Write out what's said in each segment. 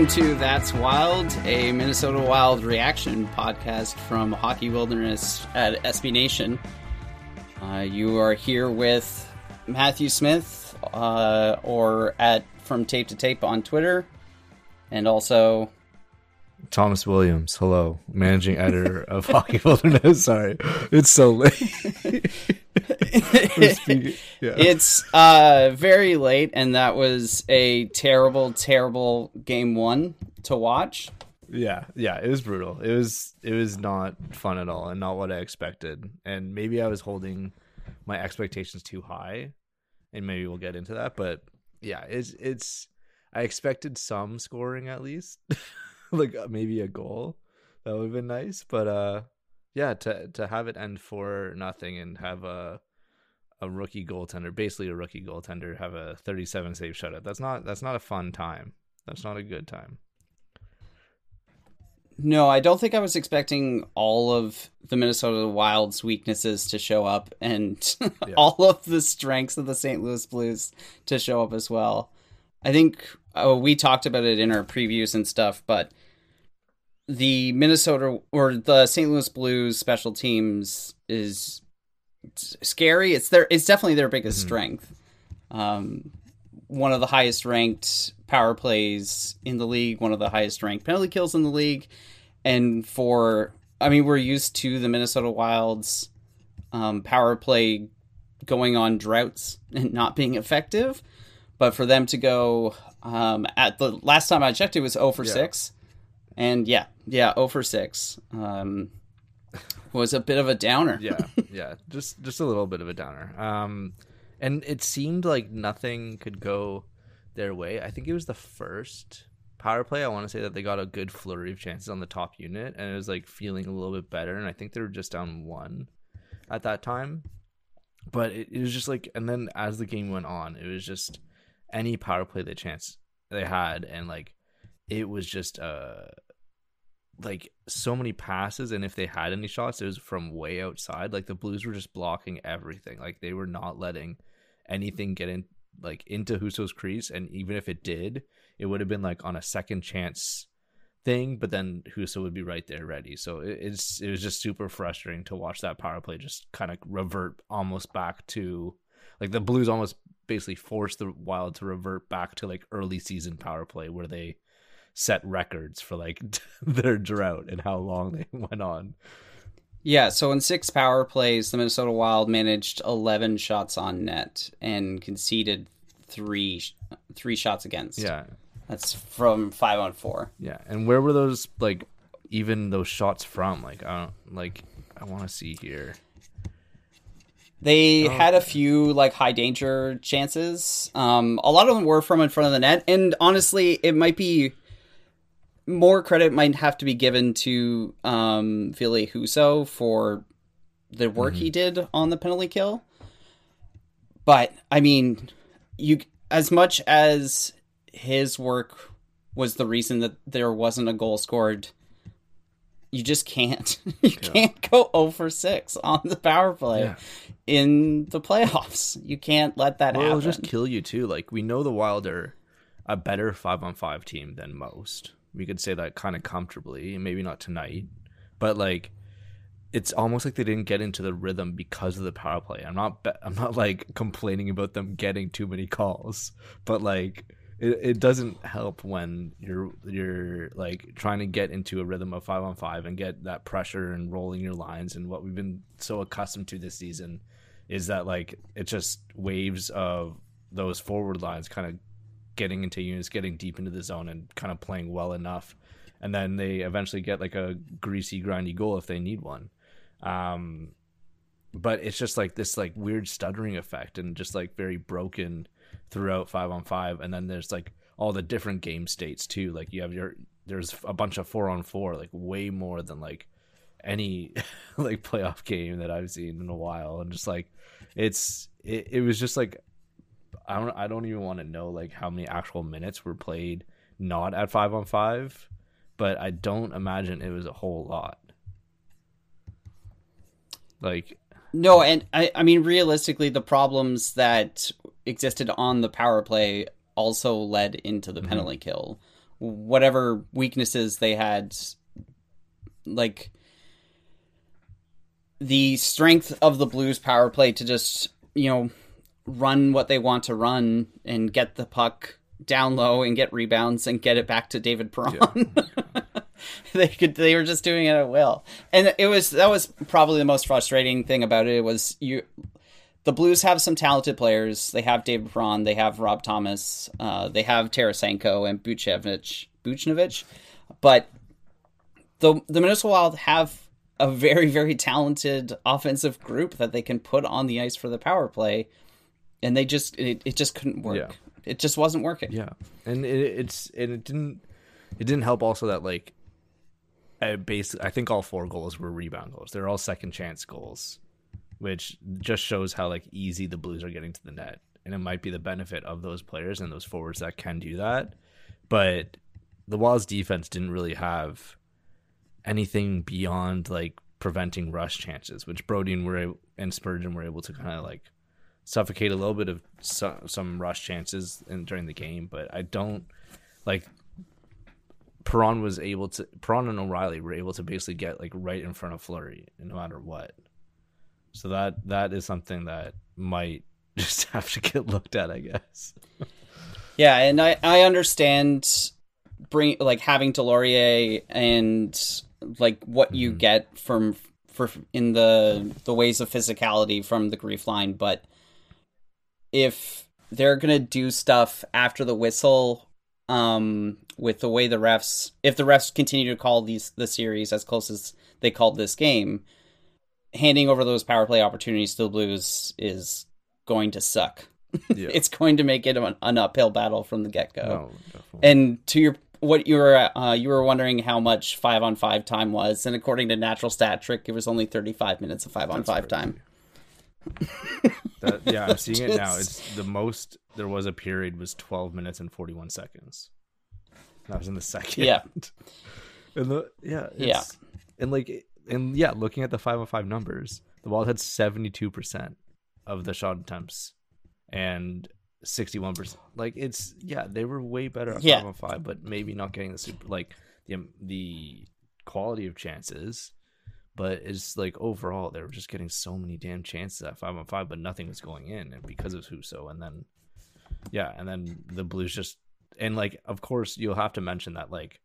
Welcome to That's Wild, a Minnesota Wild reaction podcast from Hockey Wilderness at SB Nation. Uh, you are here with Matthew Smith, uh, or at From Tape to Tape on Twitter, and also Thomas Williams. Hello, managing editor of Hockey Wilderness. Sorry, it's so late. yeah. It's uh, very late, and that was a terrible, terrible game one to watch. Yeah, yeah, it was brutal. It was it was not fun at all, and not what I expected. And maybe I was holding my expectations too high, and maybe we'll get into that. But yeah, it's it's I expected some scoring at least, like uh, maybe a goal. That would have been nice, but uh, yeah, to to have it end for nothing and have a a rookie goaltender, basically a rookie goaltender, have a 37 save shutout. That's not that's not a fun time. That's not a good time. No, I don't think I was expecting all of the Minnesota Wild's weaknesses to show up and yeah. all of the strengths of the St. Louis Blues to show up as well. I think oh, we talked about it in our previews and stuff, but the Minnesota or the St. Louis Blues special teams is scary. It's their it's definitely their biggest mm-hmm. strength. Um, one of the highest ranked power plays in the league, one of the highest ranked penalty kills in the league, and for I mean we're used to the Minnesota Wild's um, power play going on droughts and not being effective, but for them to go um, at the last time I checked, it was 0 for yeah. six, and yeah, yeah, 0 for six. Um, was a bit of a downer. yeah, yeah, just just a little bit of a downer. Um, and it seemed like nothing could go their way. I think it was the first power play. I want to say that they got a good flurry of chances on the top unit, and it was like feeling a little bit better. And I think they were just down one at that time. But it, it was just like, and then as the game went on, it was just any power play the chance they had, and like it was just uh like so many passes and if they had any shots it was from way outside. Like the blues were just blocking everything. Like they were not letting anything get in like into Husso's crease and even if it did it would have been like on a second chance thing but then Husso would be right there ready. So it, it's it was just super frustrating to watch that power play just kind of revert almost back to like the blues almost basically forced the wild to revert back to like early season power play where they set records for like their drought and how long they went on. Yeah, so in six power plays, the Minnesota Wild managed 11 shots on net and conceded three three shots against. Yeah. That's from 5 on 4. Yeah. And where were those like even those shots from? Like I don't like I want to see here. They oh. had a few like high danger chances. Um, a lot of them were from in front of the net, and honestly, it might be more credit might have to be given to um, Ville Husso for the work mm-hmm. he did on the penalty kill. But I mean, you as much as his work was the reason that there wasn't a goal scored, you just can't. You yeah. can't go 0 for 6 on the power play yeah. in the playoffs. You can't let that well, happen. It'll just kill you too. Like we know the wild are a better 5 on 5 team than most we could say that kind of comfortably. Maybe not tonight, but like it's almost like they didn't get into the rhythm because of the power play. I'm not I'm not like complaining about them getting too many calls, but like it, it doesn't help when you're you're like trying to get into a rhythm of 5 on 5 and get that pressure and rolling your lines and what we've been so accustomed to this season is that like it's just waves of those forward lines kind of getting into units, getting deep into the zone, and kind of playing well enough. And then they eventually get like a greasy, grindy goal if they need one. Um, but it's just like this like weird stuttering effect and just like very broken throughout five on five. And then there's like all the different game states too. Like you have your there's a bunch of four on four, like way more than like any like playoff game that I've seen in a while. And just like it's it, it was just like I don't I don't even want to know like how many actual minutes were played not at five on five, but I don't imagine it was a whole lot. Like no, and I I mean realistically the problems that existed on the power play also led into the mm-hmm. penalty kill whatever weaknesses they had, like the strength of the Blues power play to just you know run what they want to run and get the puck down low and get rebounds and get it back to David Perron. Yeah. they could they were just doing it at will. And it was that was probably the most frustrating thing about it was you the Blues have some talented players. They have David Perron, they have Rob Thomas, uh, they have Tarasenko and Buchnevich, Buchnevich, but the the Minnesota Wild have a very very talented offensive group that they can put on the ice for the power play, and they just it, it just couldn't work. Yeah. It just wasn't working. Yeah, and it, it's and it didn't it didn't help also that like I basically I think all four goals were rebound goals. They're all second chance goals which just shows how like easy the Blues are getting to the net. And it might be the benefit of those players and those forwards that can do that. But the Wild's defense didn't really have anything beyond like preventing rush chances, which Brodie and, were, and Spurgeon were able to kind of like suffocate a little bit of some, some rush chances in, during the game. But I don't like Perron was able to Perron and O'Reilly were able to basically get like right in front of Fleury no matter what. So that that is something that might just have to get looked at, I guess. yeah, and I I understand bring like having Deslauriers and like what you mm-hmm. get from for in the the ways of physicality from the GREEF line, but if they're gonna do stuff after the whistle, um, with the way the refs, if the refs continue to call these the series as close as they called this game, handing over those power play opportunities to the Blues is going to suck. Yeah. it's going to make it an, an uphill battle from the get go. No, and to your what you were uh, you were wondering how much five on five time was, and according to Natural Stat Trick, it was only thirty five minutes of five on five time. that, yeah, I'm seeing it now. It's the most there was a period was twelve minutes and forty one seconds. That was in the second. Yeah. and the yeah yeah and like and yeah, looking at the 505 numbers, the Wild had 72% of the shot attempts and 61%. Like it's yeah, they were way better at yeah. 505, but maybe not getting the super like the um, the quality of chances. But it's like overall, they were just getting so many damn chances at five on five, but nothing was going in, and because of Husso, and then yeah, and then the Blues just and like of course you'll have to mention that like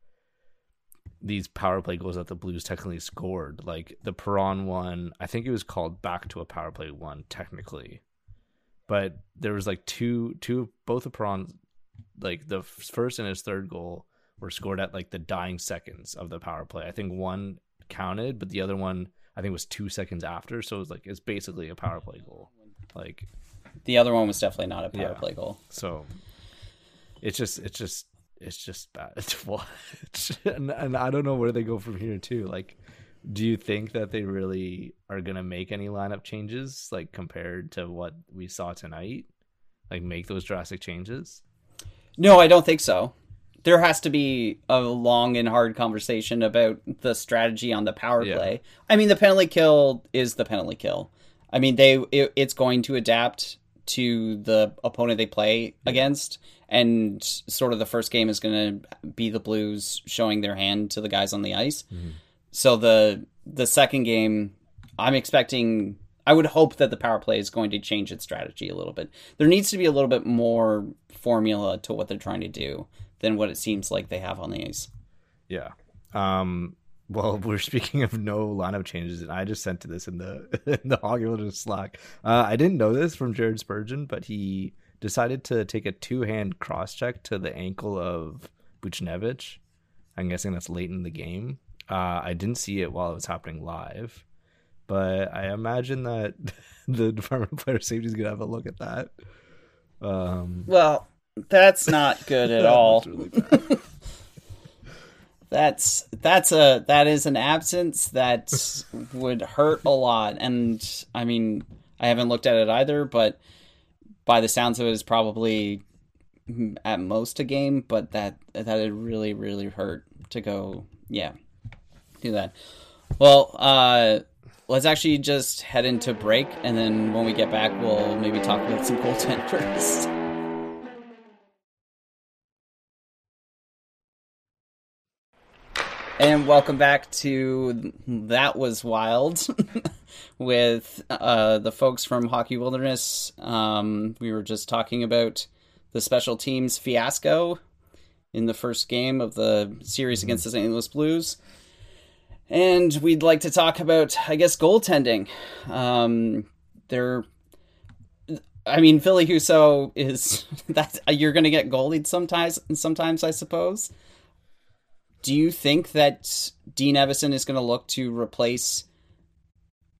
these power play goals that the Blues technically scored. Like the Perron one, I think it was called back to a power play one technically, but there was like two two both of Perron, like the first and his third goal were scored at like the dying seconds of the power play. I think one counted, but the other one I think was two seconds after. So it was like it's basically a power play goal. Like the other one was definitely not a power yeah. play goal. So it's just it's just it's just bad to watch. and, and I don't know where they go from here too. Like, do you think that they really are gonna make any lineup changes, like compared to what we saw tonight? Like, make those drastic changes? No, I don't think so. There has to be a long and hard conversation about the strategy on the power yeah. play. I mean, the penalty kill is the penalty kill. I mean, they it, it's going to adapt to the opponent they play against and sort of the first game is going to be the Blues showing their hand to the guys on the ice. Mm-hmm. So the the second game, I'm expecting. I would hope that the power play is going to change its strategy a little bit. There needs to be a little bit more formula to what they're trying to do than what it seems like they have on the ice. Yeah. Um, well, we're speaking of no lineup changes, and I just sent to this in the in the Hockey Slack. Uh, I didn't know this from Jared Spurgeon, but he decided to take a two hand cross check to the ankle of Buchnevich. I'm guessing that's late in the game. Uh, I didn't see it while it was happening live, but I imagine that the Department of Player Safety is going to have a look at that. Um, well, that's not good at all. Really that's that's a that is an absence that would hurt a lot, and I mean I haven't looked at it either, but by the sounds of it, is probably at most a game, but that that it really really hurt to go. Yeah, do that. Well, uh, let's actually just head into break, and then when we get back, we'll maybe talk about some goaltenders. And welcome back to That Was Wild with uh, the folks from Hockey Wilderness. Um, we were just talking about the special teams fiasco in the first game of the series against the St. Louis Blues. And we'd like to talk about, I guess, goaltending. Um, there, I mean, Ville Husso is that you're going to get goalied sometimes. Sometimes, I suppose. Do you think that Dean Evason is going to look to replace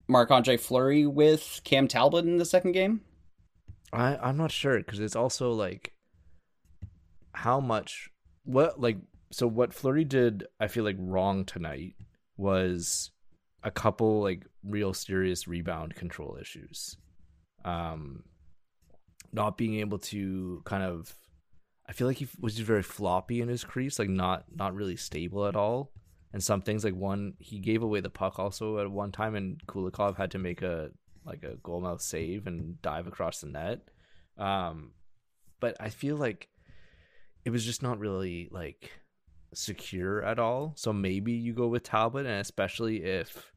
Marc Andre Fleury with Cam Talbot in the second game? I I'm not sure because it's also like how much what like so what Fleury did I feel like wrong tonight was a couple like real serious rebound control issues. Um not being able to kind of I feel like he was just very floppy in his crease, like not not really stable at all. And some things like one he gave away the puck also at one time and Kulikov had to make a like a goalmouth save and dive across the net. Um but I feel like it was just not really like secure at all. So maybe you go with Talbot, and especially if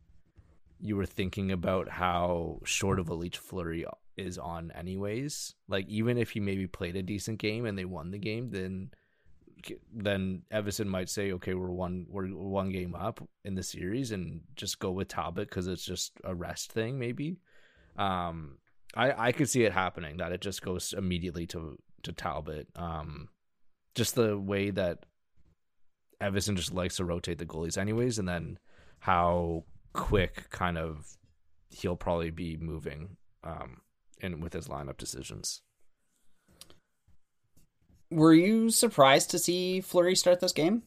you were thinking about how short of a leech Fleury is on, anyways. Like even if he maybe played a decent game and they won the game, then then Evason might say, okay, we're one we're one game up in the series, and just go with Talbot because it's just a rest thing, maybe. Um, I I could see it happening that it just goes immediately to to Talbot. Um, just the way that Evason just likes to rotate the goalies anyways, and then how quick kind of he'll probably be moving um in with his lineup decisions. Were you surprised to see Fleury start this game?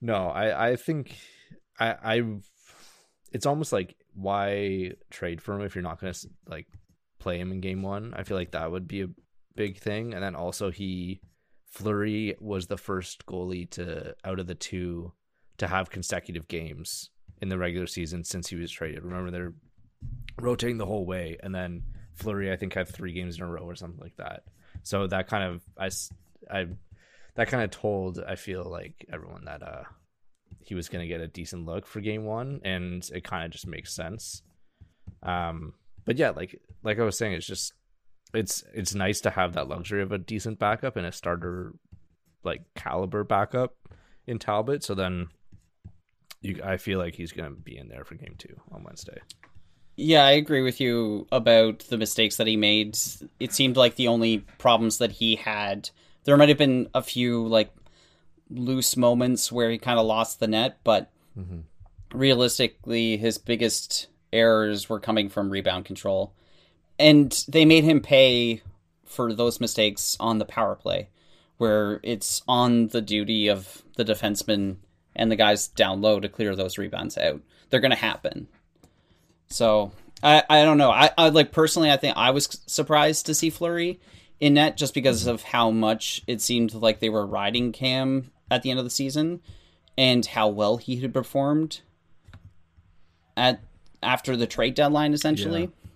No, I I think I I it's almost like why trade for him if you're not going to like play him in game 1. I feel like that would be a big thing and then also he Fleury was the first goalie to out of the two to have consecutive games in the regular season since he was traded. Remember they're rotating the whole way, and then Fleury I think had three games in a row or something like that. So that kind of I I that kind of told I feel like everyone that uh he was going to get a decent look for game one, and it kind of just makes sense. Um, but yeah, like like I was saying, it's just it's it's nice to have that luxury of a decent backup and a starter like caliber backup in Talbot. So then you, I feel like he's going to be in there for game two on Wednesday. Yeah, I agree with you about the mistakes that he made. It seemed like the only problems that he had, there might have been a few like loose moments where he kind of lost the net, but mm-hmm. realistically, his biggest errors were coming from rebound control and they made him pay for those mistakes on the power play, where it's on the duty of the defenseman and the guys down low to clear those rebounds out. They're going to happen. So I, I don't know. I, I like personally, I think I was surprised to see Fleury in net just because of how much it seemed like they were riding Cam at the end of the season and how well he had performed at after the trade deadline essentially. Yeah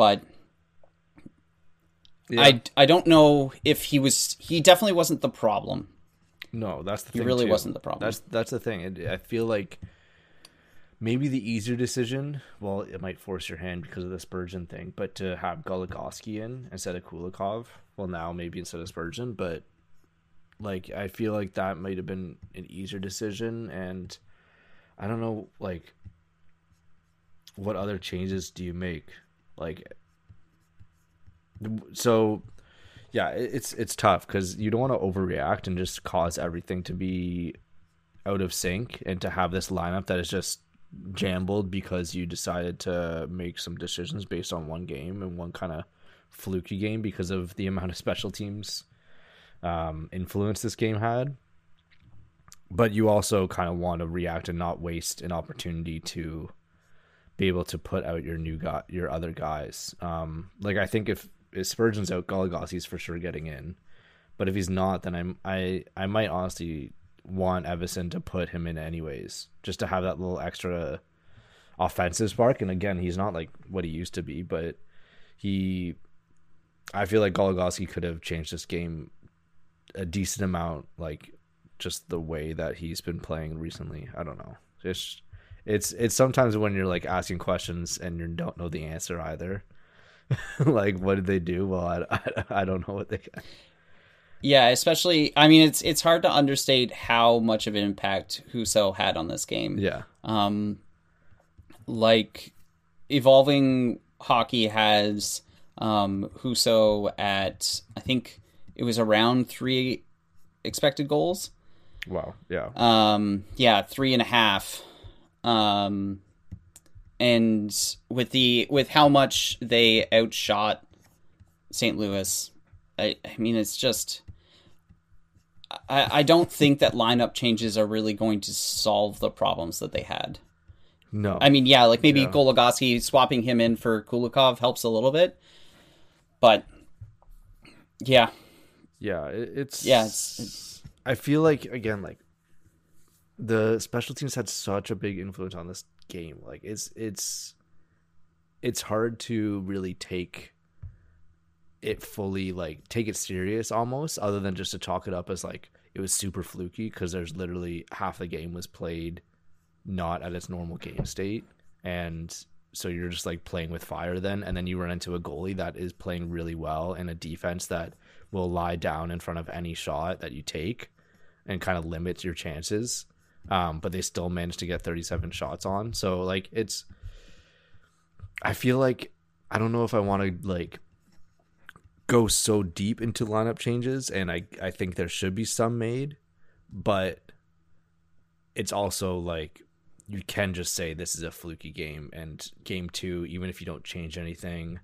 but yeah. I I don't know if he was. He definitely wasn't the problem. No, that's the he thing. really too. wasn't the problem. That's that's the thing. I feel like maybe the easier decision. Well, it might force your hand because of the Spurgeon thing, but to have Goligoski in instead of Kulikov. Well, now maybe instead of Spurgeon, but like I feel like that might have been an easier decision, and I don't know like what other changes do you make like, so yeah, it's it's tough because you don't want to overreact and just cause everything to be out of sync and to have this lineup that is just jambled because you decided to make some decisions based on one game and one kind of fluky game because of the amount of special teams um, influence this game had. But you also kind of want to react and not waste an opportunity to be able to put out your new guy, your other guys. Um, like I think if, if Spurgeon's out, Goligoski's for sure getting in. But if he's not, then I'm I I might honestly want Evason to put him in anyways, just to have that little extra offensive spark. And again, he's not like what he used to be, but he, I feel like Goligoski could have changed this game a decent amount, like just the way that he's been playing recently. I don't know. Just it's it's sometimes when you're like asking questions and you don't know the answer either. like what did they do? Well, I, I, I don't know what they. Yeah, especially I mean it's it's hard to understate how much of an impact Husso had on this game. Yeah. Um like evolving hockey has um Husso at I think it was around three expected goals. Wow. Yeah. Um yeah, three and a half. Um and with the with how much they outshot St. Louis, I, I mean it's just I, I don't think that lineup changes are really going to solve the problems that they had. No. I mean, yeah, like maybe yeah. Goligoski swapping him in for Kulikov helps a little bit, but yeah, yeah, it's yeah. It's, it's, I feel like again, like the special teams had such a big influence on this game. Like it's it's it's hard to really take it fully like take it serious almost other than just to chalk it up as like it was super fluky because there's literally half the game was played not at its normal game state. And so you're just like playing with fire then and then you run into a goalie that is playing really well and a defense that will lie down in front of any shot that you take and kind of limits your chances. Um, but they still managed to get 37 shots on. So like it's i feel like i don't know if i want to like go so deep into lineup changes, and I I think there should be some made, but it's also like you can just say this is a fluky game, and game two, even if you don't change anything,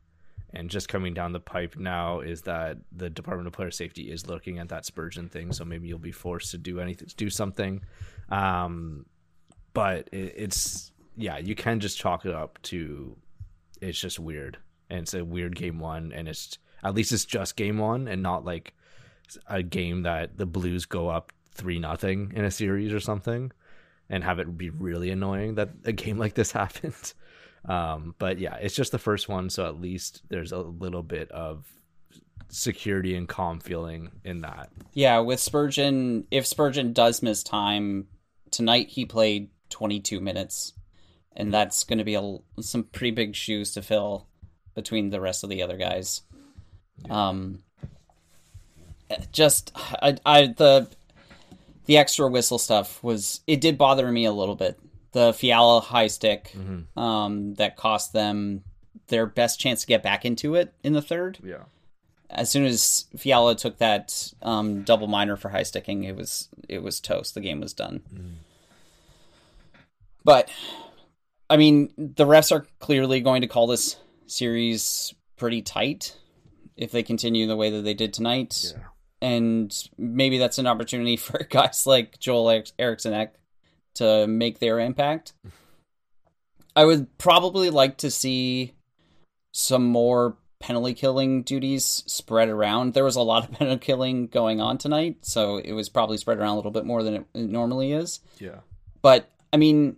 and just coming down the pipe now is that the Department of Player Safety is looking at that Spurgeon thing, so maybe you'll be forced to do anything, do something. Um, but it, it's yeah, you can just chalk it up to it's just weird, and it's a weird game one, and it's at least it's just game one and not like a game that the Blues go up three nothing in a series or something, and have it be really annoying that a game like this happens. Um, but yeah, it's just the first one, so at least there's a little bit of security and calm feeling in that. Yeah, with Spurgeon, if Spurgeon does miss time tonight, he played 22 minutes, and that's going to be a, some pretty big shoes to fill between the rest of the other guys. Um, just I, I the the extra whistle stuff was it did bother me a little bit. The Fiala high stick mm-hmm. um, that cost them their best chance to get back into it in the third. Yeah. As soon as Fiala took that um, double minor for high sticking, it was it was toast. The game was done. Mm. But I mean, the refs are clearly going to call this series pretty tight if they continue the way that they did tonight. Yeah. And maybe that's an opportunity for guys like Joel Eriksson Ek to make their impact. I would probably like to see some more penalty killing duties spread around. There was a lot of penalty killing going on tonight, so it was probably spread around a little bit more than it normally is. Yeah. But I mean,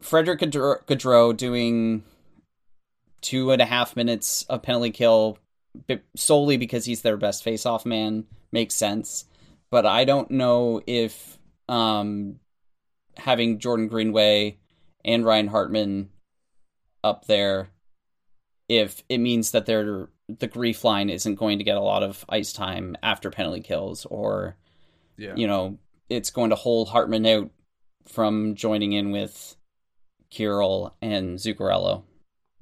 Frederick Gaudreau doing two and a half minutes of penalty kill solely because he's their best face-off man makes sense. But I don't know if um, having Jordan Greenway and Ryan Hartman up there, if it means that they're the GREEF line isn't going to get a lot of ice time after penalty kills, or yeah. you know, it's going to hold Hartman out from joining in with Kirill and Zuccarello.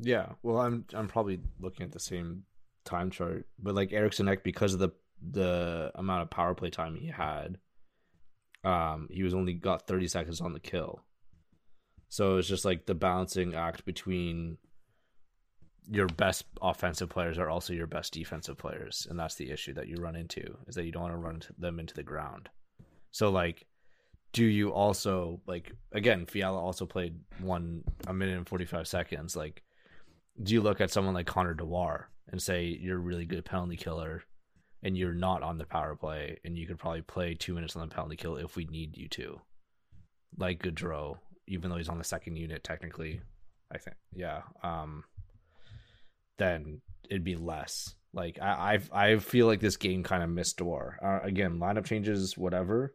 Yeah, well, I'm I'm probably looking at the same time chart, but like Eriksson Ek, because of the the amount of power play time he had, um, he was only got 30 seconds on the kill. So it's just like the balancing act between your best offensive players are also your best defensive players, and that's the issue that you run into is that you don't want to run them into the ground. So like, do you also like again? Fiala also played one a minute and 45 seconds. Like, do you look at someone like Connor Dewar and say you're a really good penalty killer and you're not on the power play and you could probably play two minutes on the penalty kill if we need you to? Like Gaudreau, even though he's on the second unit technically, I think. Yeah. Um then it'd be less. Like I I, I feel like this game kind of missed Dewar. Uh, again, lineup changes, whatever,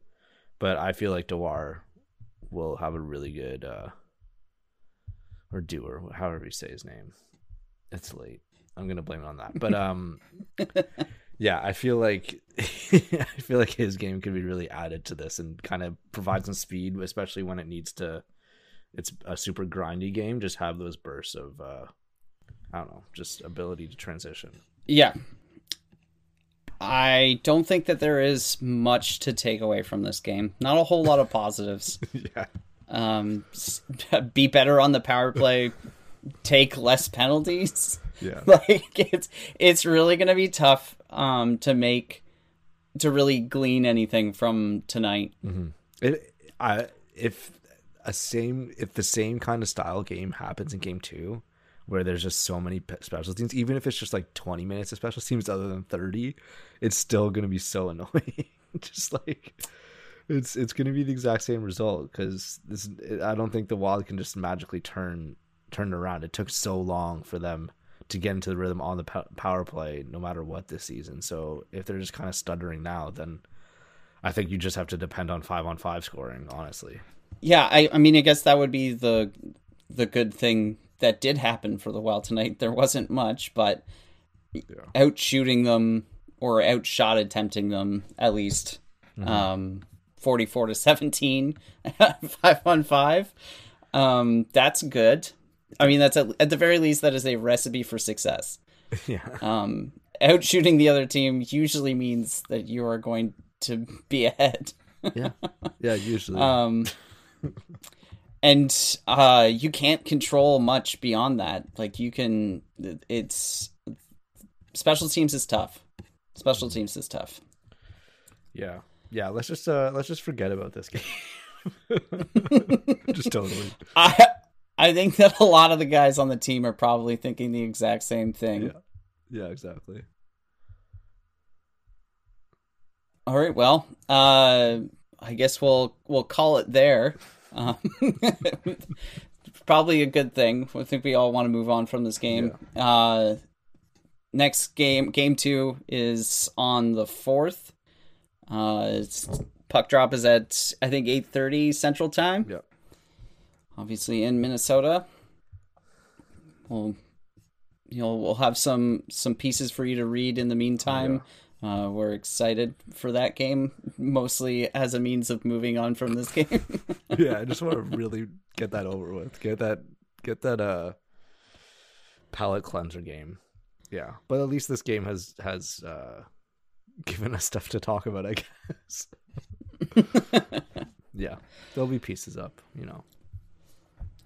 but I feel like Dewar will have a really good uh or Dewar, however you say his name. It's late. I'm gonna blame it on that. But um yeah, I feel like I feel like his game could be really added to this and kind of provide some speed, especially when it needs to. It's a super grindy game. Just have those bursts of, uh, I don't know, just ability to transition. Yeah, I don't think that there is much to take away from this game. Not a whole lot of positives. yeah. Um, be better on the power play. Take less penalties. Yeah. like it's it's really gonna be tough um to make to really glean anything from tonight. Mm-hmm. It, I if a same if the same kind of style game happens in game two, where there's just so many special teams, even if it's just like 20 minutes of special teams other than 30, it's still gonna be so annoying. just like it's it's gonna be the exact same result because this I don't think the Wild can just magically turn turn around. It took so long for them to get into the rhythm on the power play, no matter what this season. So if they're just kind of stuttering now, then I think you just have to depend on five on five scoring. Honestly. Yeah, I, I mean, I guess that would be the the good thing that did happen for the Wild tonight. There wasn't much, but yeah. out shooting them or outshot attempting them at least. Mm-hmm. Um, 44 to 17 5 on 5 um, that's good I mean, that's a, at the very least that is a recipe for success. Yeah. Um, out shooting the other team usually means that you are going to be ahead. yeah. Yeah. Usually. Um, and uh, you can't control much beyond that. Like you can, it's special teams is tough. Special teams is tough. Yeah. Yeah. Let's just uh let's just forget about this game. just totally. I I think that a lot of the guys on the team are probably thinking the exact same thing. Yeah, yeah exactly. All right, well, uh, I guess we'll we'll call it there. Um, probably a good thing. I think we all want to move on from this game. Yeah. Uh, next game, game two, is on the fourth. Uh, puck drop is at I think eight thirty Central Time. Yeah obviously in Minnesota. We'll you know we'll have some some pieces for you to read in the meantime. Yeah. Uh, we're excited for that game, mostly as a means of moving on from this game. yeah, I just want to really get that over with. Get that get that uh palate cleanser game. Yeah, but at least this game has has uh given us stuff to talk about. I guess. yeah, there'll be pieces up, you know.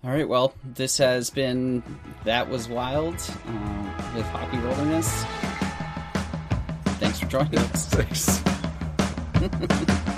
All right, well, this has been That Was Wild uh, with Hockey Wilderness. Thanks for joining us. Thanks.